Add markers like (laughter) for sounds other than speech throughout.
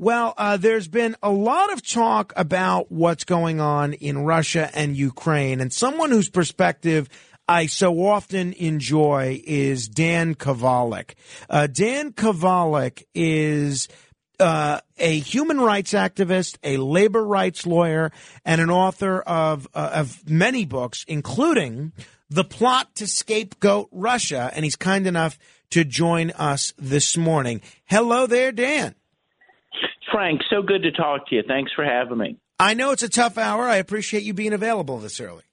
Well, uh, there's been a lot of talk about what's going on in Russia and Ukraine, and someone whose perspective I so often enjoy is Dan Kovalik. Uh, Dan Kovalik is uh, a human rights activist, a labor rights lawyer, and an author of uh, of many books, including "The Plot to Scapegoat Russia." And he's kind enough to join us this morning. Hello there, Dan. Frank, so good to talk to you. Thanks for having me. I know it's a tough hour. I appreciate you being available this early.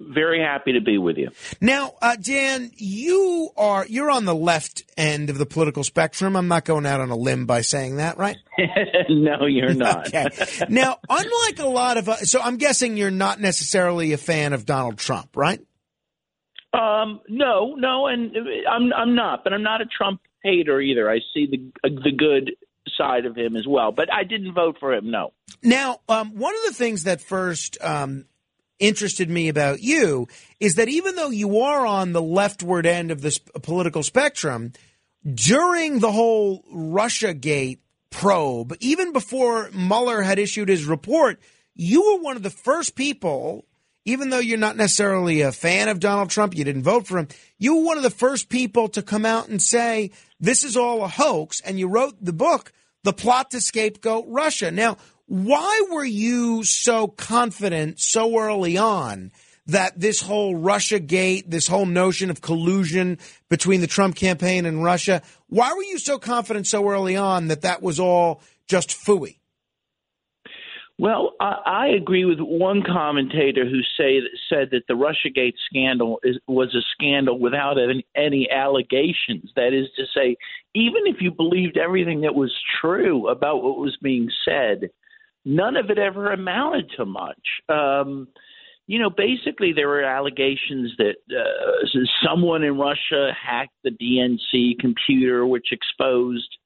Very happy to be with you. Now, uh, Dan, you are you're on the left end of the political spectrum. I'm not going out on a limb by saying that, right? (laughs) no, you're not. (laughs) okay. Now, unlike a lot of, uh, so I'm guessing you're not necessarily a fan of Donald Trump, right? Um, no, no, and I'm I'm not, but I'm not a Trump hater either. I see the the good side of him as well, but I didn't vote for him. No. Now, um, one of the things that first um, interested me about you is that even though you are on the leftward end of this political spectrum, during the whole Russia Gate probe, even before Mueller had issued his report, you were one of the first people, even though you're not necessarily a fan of Donald Trump, you didn't vote for him, you were one of the first people to come out and say, this is all a hoax. And you wrote the book, The Plot to Scapegoat Russia. Now, why were you so confident so early on that this whole Russia gate, this whole notion of collusion between the Trump campaign and Russia, why were you so confident so early on that that was all just fooey? Well, I, I agree with one commentator who say said that the RussiaGate scandal is, was a scandal without any, any allegations. That is to say, even if you believed everything that was true about what was being said, none of it ever amounted to much. Um, you know, basically, there were allegations that uh, someone in Russia hacked the DNC computer, which exposed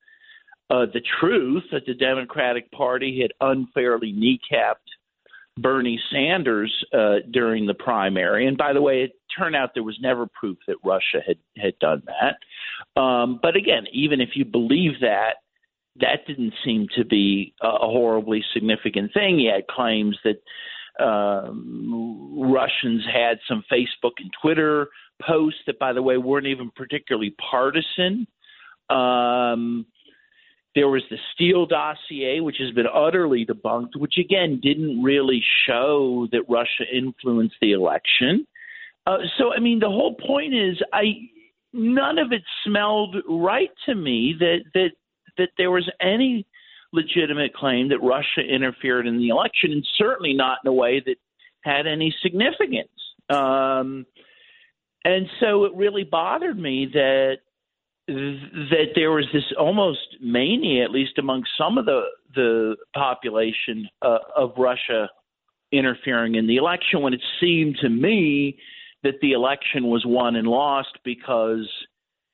uh, the truth that the Democratic Party had unfairly kneecapped Bernie Sanders uh, during the primary. And by the way, it turned out there was never proof that Russia had had done that. Um, but again, even if you believe that, that didn't seem to be a, horribly significant thing. He had claims that um, Russians had some Facebook and Twitter posts that, by the way, weren't even particularly partisan. Um, there was the Steele dossier, which has been utterly debunked, which again didn't really show that Russia influenced the election. Uh, so, I mean, the whole point is, I none of it smelled right to me that that that there was any legitimate claim that Russia interfered in the election, and certainly not in a way that had any significance. Um, and so it really bothered me that that there was this almost mania, at least among some of the the population uh, of Russia interfering in the election, when it seemed to me that the election was won and lost because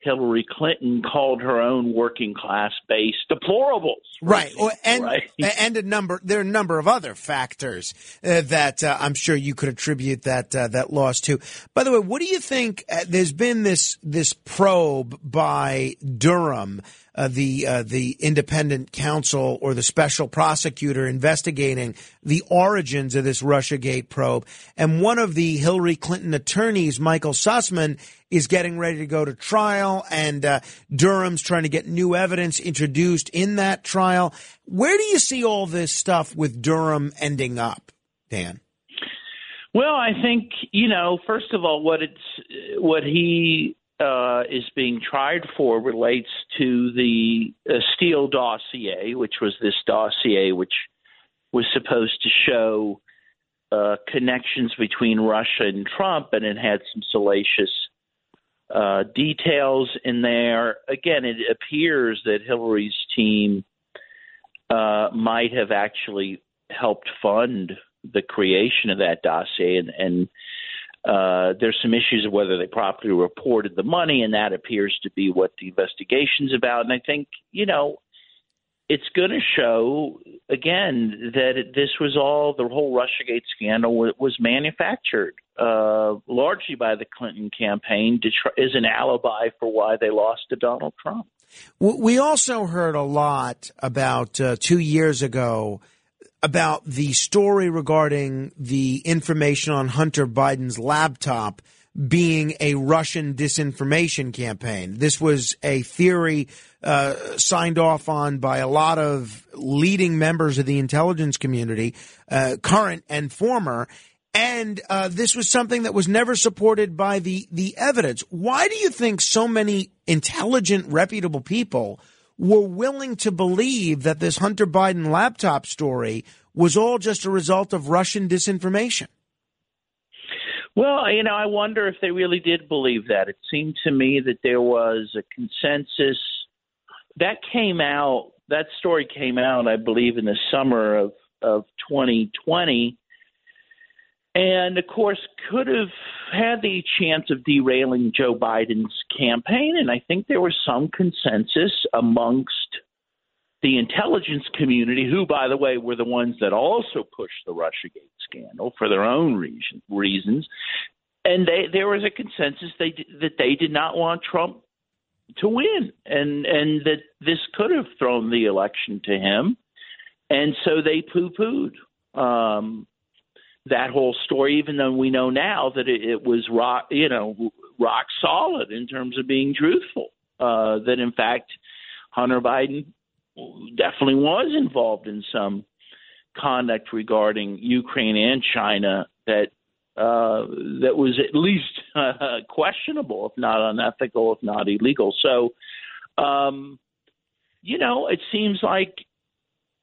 Hillary Clinton called her own working class base deplorables. Right. (laughs) and, right. and a number, there are a number of other factors uh, that uh, I'm sure you could attribute that, uh, that loss to. By the way, what do you think? Uh, there's been this, this probe by Durham uh, the uh, the independent counsel or the special prosecutor investigating the origins of this RussiaGate probe. And one of the Hillary Clinton attorneys, Michael Sussmann, is getting ready to go to trial, and uh, Durham's trying to get new evidence introduced in that trial. Where do you see all this stuff with Durham ending up, Dan? Well, I think you know. First of all, what it's what he uh, is being tried for relates to the uh, Steele dossier, which was this dossier which was supposed to show uh, connections between Russia and Trump, and it had some salacious uh, details in there. Again, it appears that Hillary's team uh, might have actually helped fund the creation of that dossier and, and uh, there's some issues of whether they properly reported the money, and that appears to be what the investigation's about. And I think, you know, it's going to show again that this was all the whole RussiaGate scandal was, manufactured uh, largely by the Clinton campaign to as an alibi for why they lost to Donald Trump. We also heard a lot about uh, two years ago about the story regarding the information on Hunter Biden's laptop being a Russian disinformation campaign. This was a theory uh, signed off on by a lot of leading members of the intelligence community, uh, current and former. And uh, this was something that was never supported by the the evidence. Why do you think so many intelligent, reputable people were willing to believe that this Hunter Biden laptop story was all just a result of Russian disinformation? Well, you know, I wonder if they really did believe that. It seemed to me that there was a consensus that came out. That story came out, I believe, in the summer of of 2020, and of course, could have had the chance of derailing Joe Biden's campaign. And I think there was some consensus amongst the intelligence community, who, by the way, were the ones that also pushed the Russiagate scandal for their own reason, reasons, and they, there was a consensus they, that they did not want Trump to win, and and that this could have thrown the election to him, and so they poo-pooed um, that whole story. Even though we know now that it, it was rock, you know, rock solid in terms of being truthful. Uh, that in fact, Hunter Biden definitely was involved in some conduct regarding Ukraine and China that uh, that was at least (laughs) uh, questionable, if not unethical, if not illegal. So, um, you know, it seems like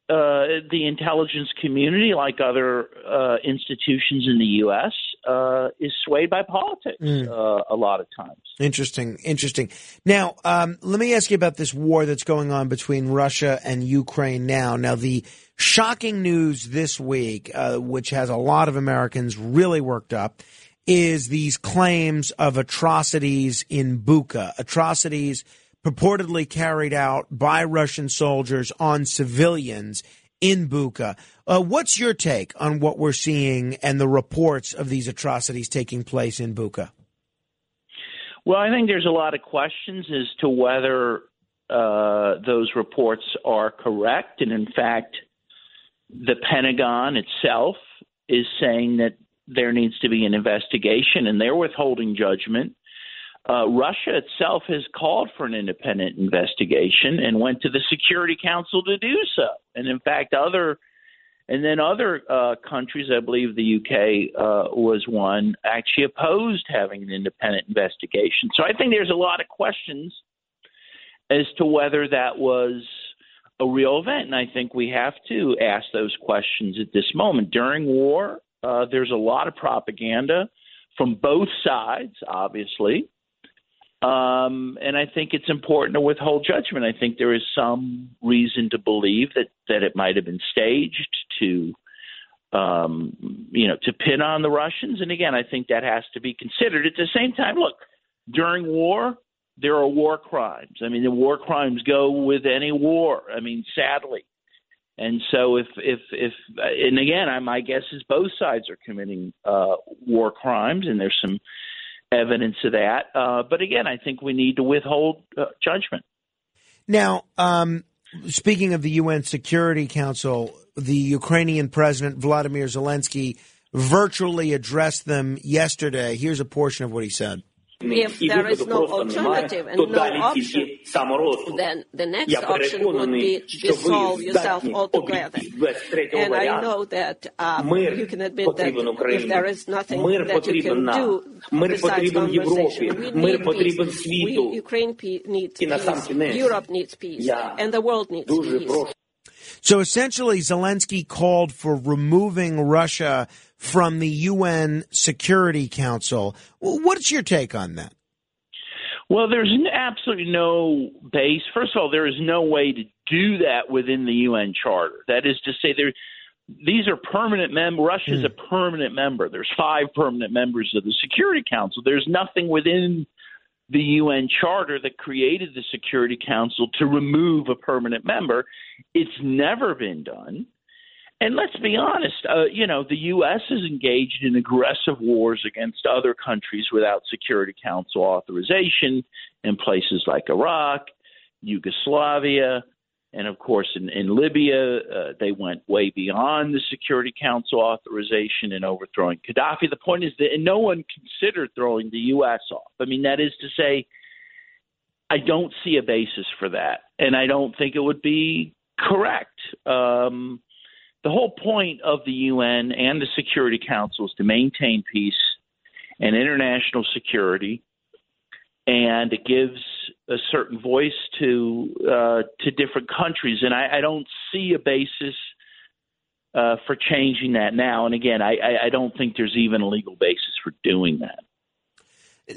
uh, the intelligence community, like other uh, institutions in the U.S., uh, is swayed by politics mm. Uh, a lot of times. Interesting, interesting. Now, um, let me ask you about this war that's going on between Russia and Ukraine now. Now, the shocking news this week, uh, which has a lot of Americans really worked up, is these claims of atrocities in Bucha, atrocities purportedly carried out by Russian soldiers on civilians in Bucha. Uh, what's your take on what we're seeing and the reports of these atrocities taking place in Bucha? Well, I think there's a lot of questions as to whether uh, those reports are correct. And in fact, the Pentagon itself is saying that there needs to be an investigation and they're withholding judgment uh, Russia itself has called for an independent investigation and went to the Security Council to do so. And in fact, other and then other uh, countries, I believe the UK uh, was one, actually opposed having an independent investigation. So I think there's a lot of questions as to whether that was a real event. And I think we have to ask those questions at this moment. During war, uh, there's a lot of propaganda from both sides, obviously. Um, and I think it's important to withhold judgment. I think there is some reason to believe that that it might have been staged to, um, you know, to pin on the Russians. And again, I think that has to be considered. At the same time, look, during war, there are war crimes. I mean, the war crimes go with any war. I mean, sadly. And so, if if if and again, I, my guess is both sides are committing uh, war crimes, and there's some evidence of that. Uh, but again, I think we need to withhold uh, judgment. Now, um, speaking of the UN Security Council, the Ukrainian President Vladimir Zelensky virtually addressed them yesterday. Here's a portion of what he said. If there is no alternative and no option, then the next option would be dissolve yourself altogether. And I know that um, you can admit that if there is nothing that you can do besides conversation, we need peace. We, Ukraine needs peace. Europe needs peace. And the world needs peace. So essentially, Zelensky called for removing Russia from the UN Security Council. What's your take on that? Well, there's absolutely no base. First of all, there is no way to do that within the UN Charter. That is to say, there these are permanent members. Russia is mm. a permanent member. There's five permanent members of the Security Council. There's nothing within the UN Charter that created the Security Council to remove a permanent member. It's never been done. And let's be honest, uh, you know, the U.S. is engaged in aggressive wars against other countries without Security Council authorization in places like Iraq, Yugoslavia, and of course in, in Libya, uh, they went way beyond the Security Council authorization in overthrowing Gaddafi. The point is that no one considered throwing the U.S. off. I mean, that is to say, I don't see a basis for that, and I don't think it would be correct. Um, the whole point of the UN and the Security Council is to maintain peace and international security, and it gives a certain voice to uh, to different countries. And I, I don't see a basis uh, for changing that now. And again, I, I don't think there's even a legal basis for doing that.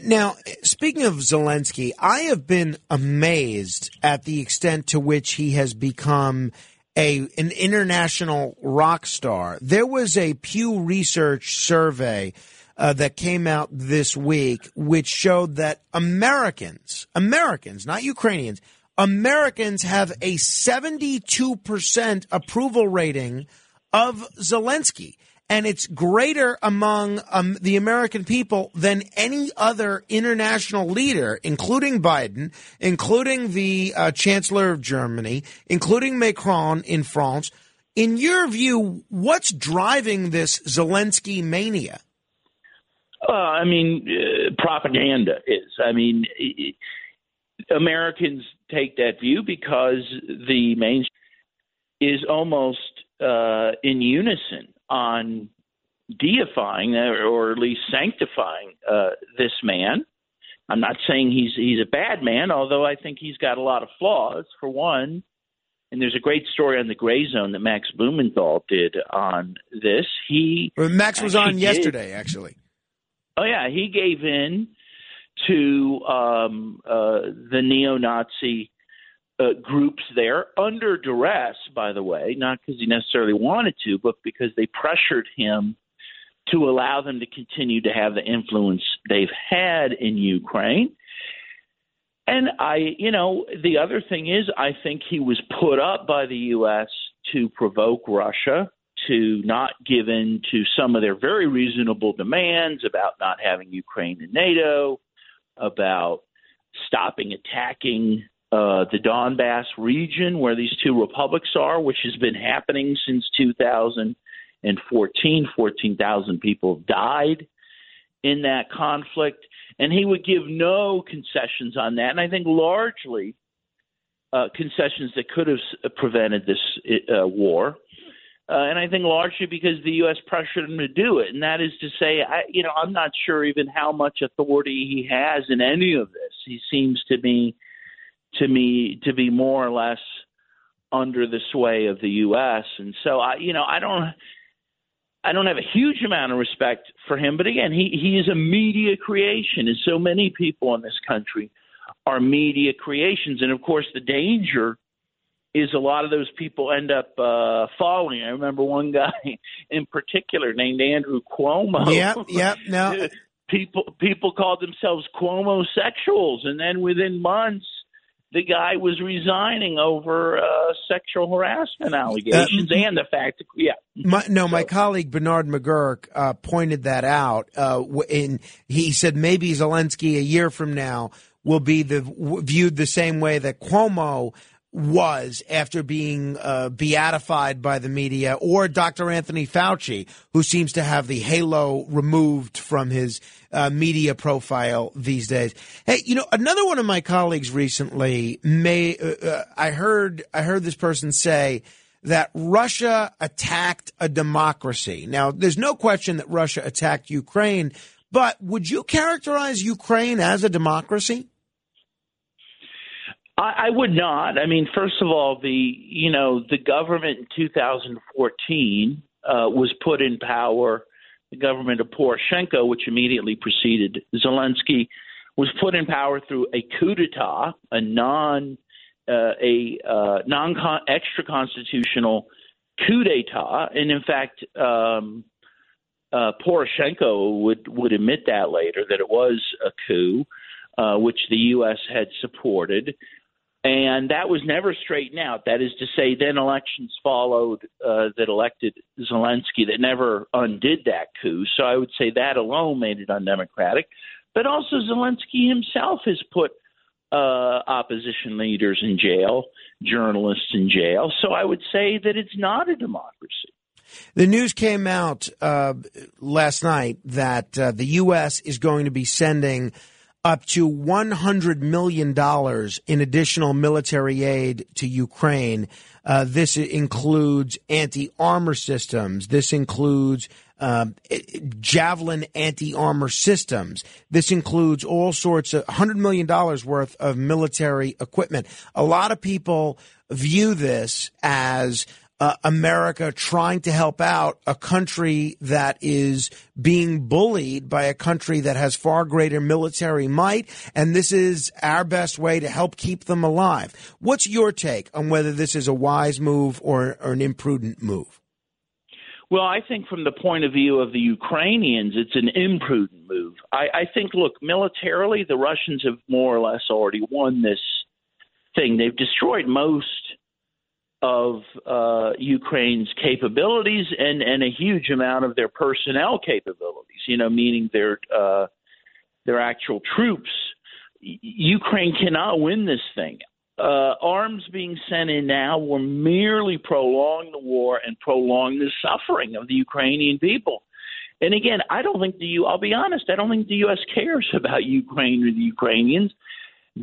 Now, speaking of Zelensky, I have been amazed at the extent to which he has become a an international rock star. There was a Pew Research survey uh, that came out this week, which showed that Americans, Americans, not Ukrainians, Americans have a 72% approval rating of Zelensky. And it's greater among um, the American people than any other international leader, including Biden, including the uh, Chancellor of Germany, including Macron in France. In your view, what's driving this Zelensky mania? Uh, I mean, uh, propaganda is. I mean, Americans take that view because the main is almost uh, in unison on deifying or at least sanctifying uh, this man. I'm not saying he's he's a bad man, although I think he's got a lot of flaws. For one, and there's a great story on the Gray Zone that Max Blumenthal did on this. He well, Max was on yesterday, did. actually. Oh yeah, he gave in to um, uh, the neo-Nazi uh, groups there under duress, by the way, not because he necessarily wanted to, but because they pressured him to allow them to continue to have the influence they've had in Ukraine. And I, you know, the other thing is, I think he was put up by the U.S. to provoke Russia to not give in to some of their very reasonable demands about not having Ukraine in NATO, about stopping attacking uh, the Donbass region where these two republics are, which has been happening since 2014. 14,000 people have died in that conflict. And he would give no concessions on that. And I think largely uh, concessions that could have prevented this uh, war. Uh, and I think largely because the U.S. pressured him to do it, and that is to say, I, you know, I'm not sure even how much authority he has in any of this. He seems to me, to me, to be more or less under the sway of the U.S. And so, I, you know, I don't, I don't have a huge amount of respect for him. But again, he he is a media creation, and so many people in this country are media creations. And of course, the danger is a lot of those people end up uh, following. I remember one guy (laughs) in particular named Andrew Cuomo. Yep, yep. No, (laughs) people people called themselves Cuomo sexuals, and then within months, the guy was resigning over uh, sexual harassment allegations uh, and the fact that yeah. My, no, so. my colleague Bernard McGurk uh, pointed that out. Uh, in he said maybe Zelensky a year from now will be the viewed the same way that Cuomo was after being uh, beatified by the media, or Dr. Anthony Fauci, who seems to have the halo removed from his uh, media profile these days. Hey, you know, another one of my colleagues recently may uh, uh I heard I heard this person say that Russia attacked a democracy. Now, there's no question that Russia attacked Ukraine, but would you characterize Ukraine as a democracy? I, I would not. I mean, first of all, the you know the government in 2014 uh, was put in power. The government of Poroshenko, which immediately preceded Zelensky, was put in power through a coup d'état, a non uh, a uh, non extra constitutional coup d'état, and in fact, um, uh, Poroshenko would would admit that later that it was a coup, uh, which the U.S. had supported. And that was never straightened out. That is to say, then elections followed uh, that elected Zelensky that never undid that coup. So I would say that alone made it undemocratic. But also, Zelensky himself has put uh, opposition leaders in jail, journalists in jail. So I would say that it's not a democracy. The news came out uh, last night that uh, the U.S. is going to be sending up to $100 million in additional military aid to Ukraine. Uh, this includes anti armor systems. This includes um, Javelin anti armor systems. This includes all sorts of $100 million worth of military equipment. A lot of people view this as uh, America trying to help out a country that is being bullied by a country that has far greater military might, and this is our best way to help keep them alive. What's your take on whether this is a wise move or, or an imprudent move? Well, I think from the point of view of the Ukrainians, it's an imprudent move. I, I think, look, militarily, the Russians have more or less already won this thing. They've destroyed most of uh, Ukraine's capabilities and, and a huge amount of their personnel capabilities. You know, meaning their uh, their actual troops. Ukraine cannot win this thing. Uh, arms being sent in now will merely prolong the war and prolong the suffering of the Ukrainian people. And again, I don't think the U. I'll be honest. I don't think the U.S. cares (laughs) about Ukraine or the Ukrainians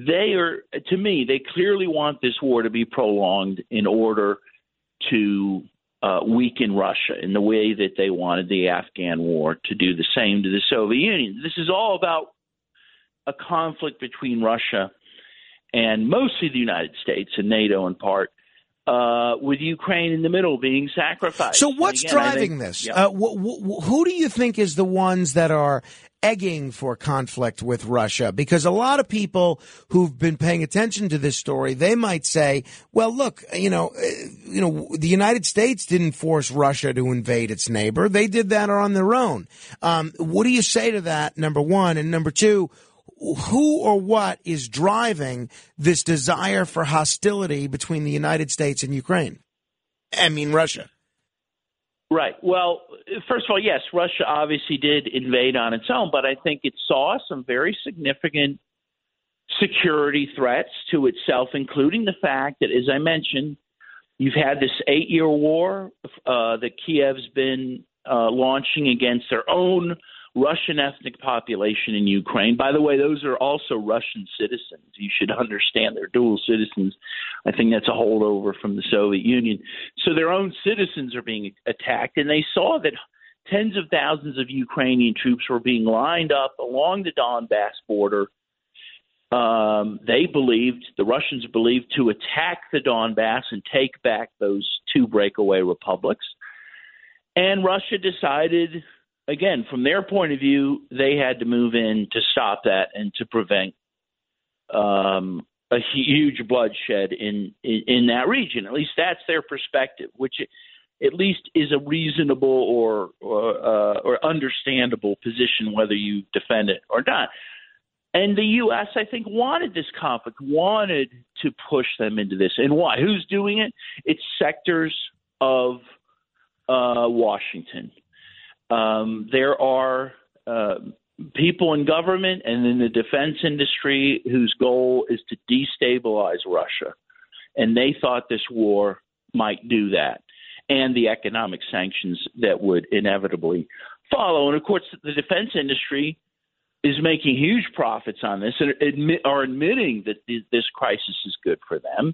they are to me they clearly want this war to be prolonged in order to uh, weaken Russia in the way that they wanted the Afghan war to do the same to the Soviet Union. This is all about a conflict between Russia and mostly the United States and NATO in part. Uh, with Ukraine in the middle being sacrificed. So, what's again, driving think, this? Yeah. Uh, wh- wh- who do you think is the ones that are egging for conflict with Russia because a lot of people who've been paying attention to this story, they might say, well, look, you know, uh, you know, the United States didn't force Russia to invade its neighbor. They did that on their own. Um, what do you say to that? Number one. And number two, who or what is driving this desire for hostility between the United States and Ukraine? I mean, Russia. Right. Well, first of all, yes, Russia obviously did invade on its own, but I think it saw some very significant security threats to itself, including the fact that, as I mentioned, you've had this eight year war uh, that Kiev's been uh, launching against their own Russian ethnic population in Ukraine. By the way, those are also Russian citizens. You should understand they're dual citizens. I think that's a holdover from the Soviet Union. So their own citizens are being attacked, and they saw that tens of thousands of Ukrainian troops were being lined up along the Donbass border. Um, they believed, the Russians believed, to attack the Donbass and take back those two breakaway republics. And Russia decided again, from their point of view, they had to move in to stop that and to prevent um, a huge bloodshed in, in, in that region. At least that's their perspective, which at least is a reasonable or or, uh, or understandable position, whether you defend it or not. And the U.S., I think, wanted this conflict, wanted to push them into this. And why? Who's doing it? It's sectors of uh, Washington um, there are uh, people in government and in the defense industry whose goal is to destabilize Russia. And they thought this war might do that, and the economic sanctions that would inevitably follow. And of course, the defense industry is making huge profits on this and admit, are admitting that this crisis is good for them.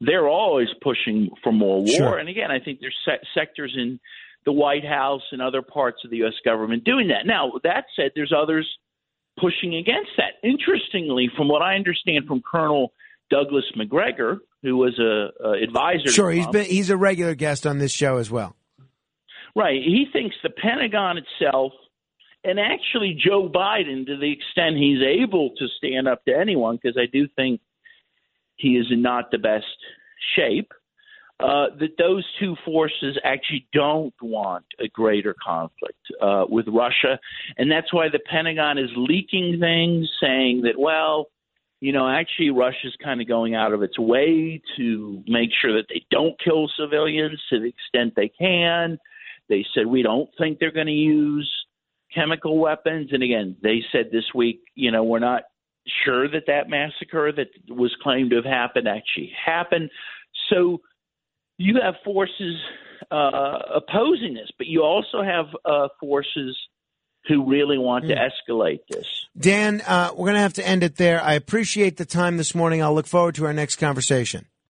They're always pushing for more war. Sure. And again, I think there's se- sectors in the White House and other parts of the U.S. government doing that. Now, that said, there's others pushing against that. Interestingly, from what I understand from Colonel Douglas Macgregor, who was a, a advisor. Sure, he's been he's a regular guest on this show as well. Right. He thinks the Pentagon itself, and actually Joe Biden, to the extent he's able to stand up to anyone, because I do think he is in not the best shape uh, that those two forces actually don't want a greater conflict uh, with Russia. And that's why the Pentagon is leaking things saying that, well, you know, actually Russia's kind of going out of its way to make sure that they don't kill civilians to the extent they can. They said, we don't think they're going to use chemical weapons. And again, they said this week, you know, we're not sure that that massacre that was claimed to have happened actually happened. So you have forces uh, opposing this, but you also have uh, forces who really want to hmm. escalate this. Dan, uh, we're going to have to end it there. I appreciate the time this morning. I'll look forward to our next conversation.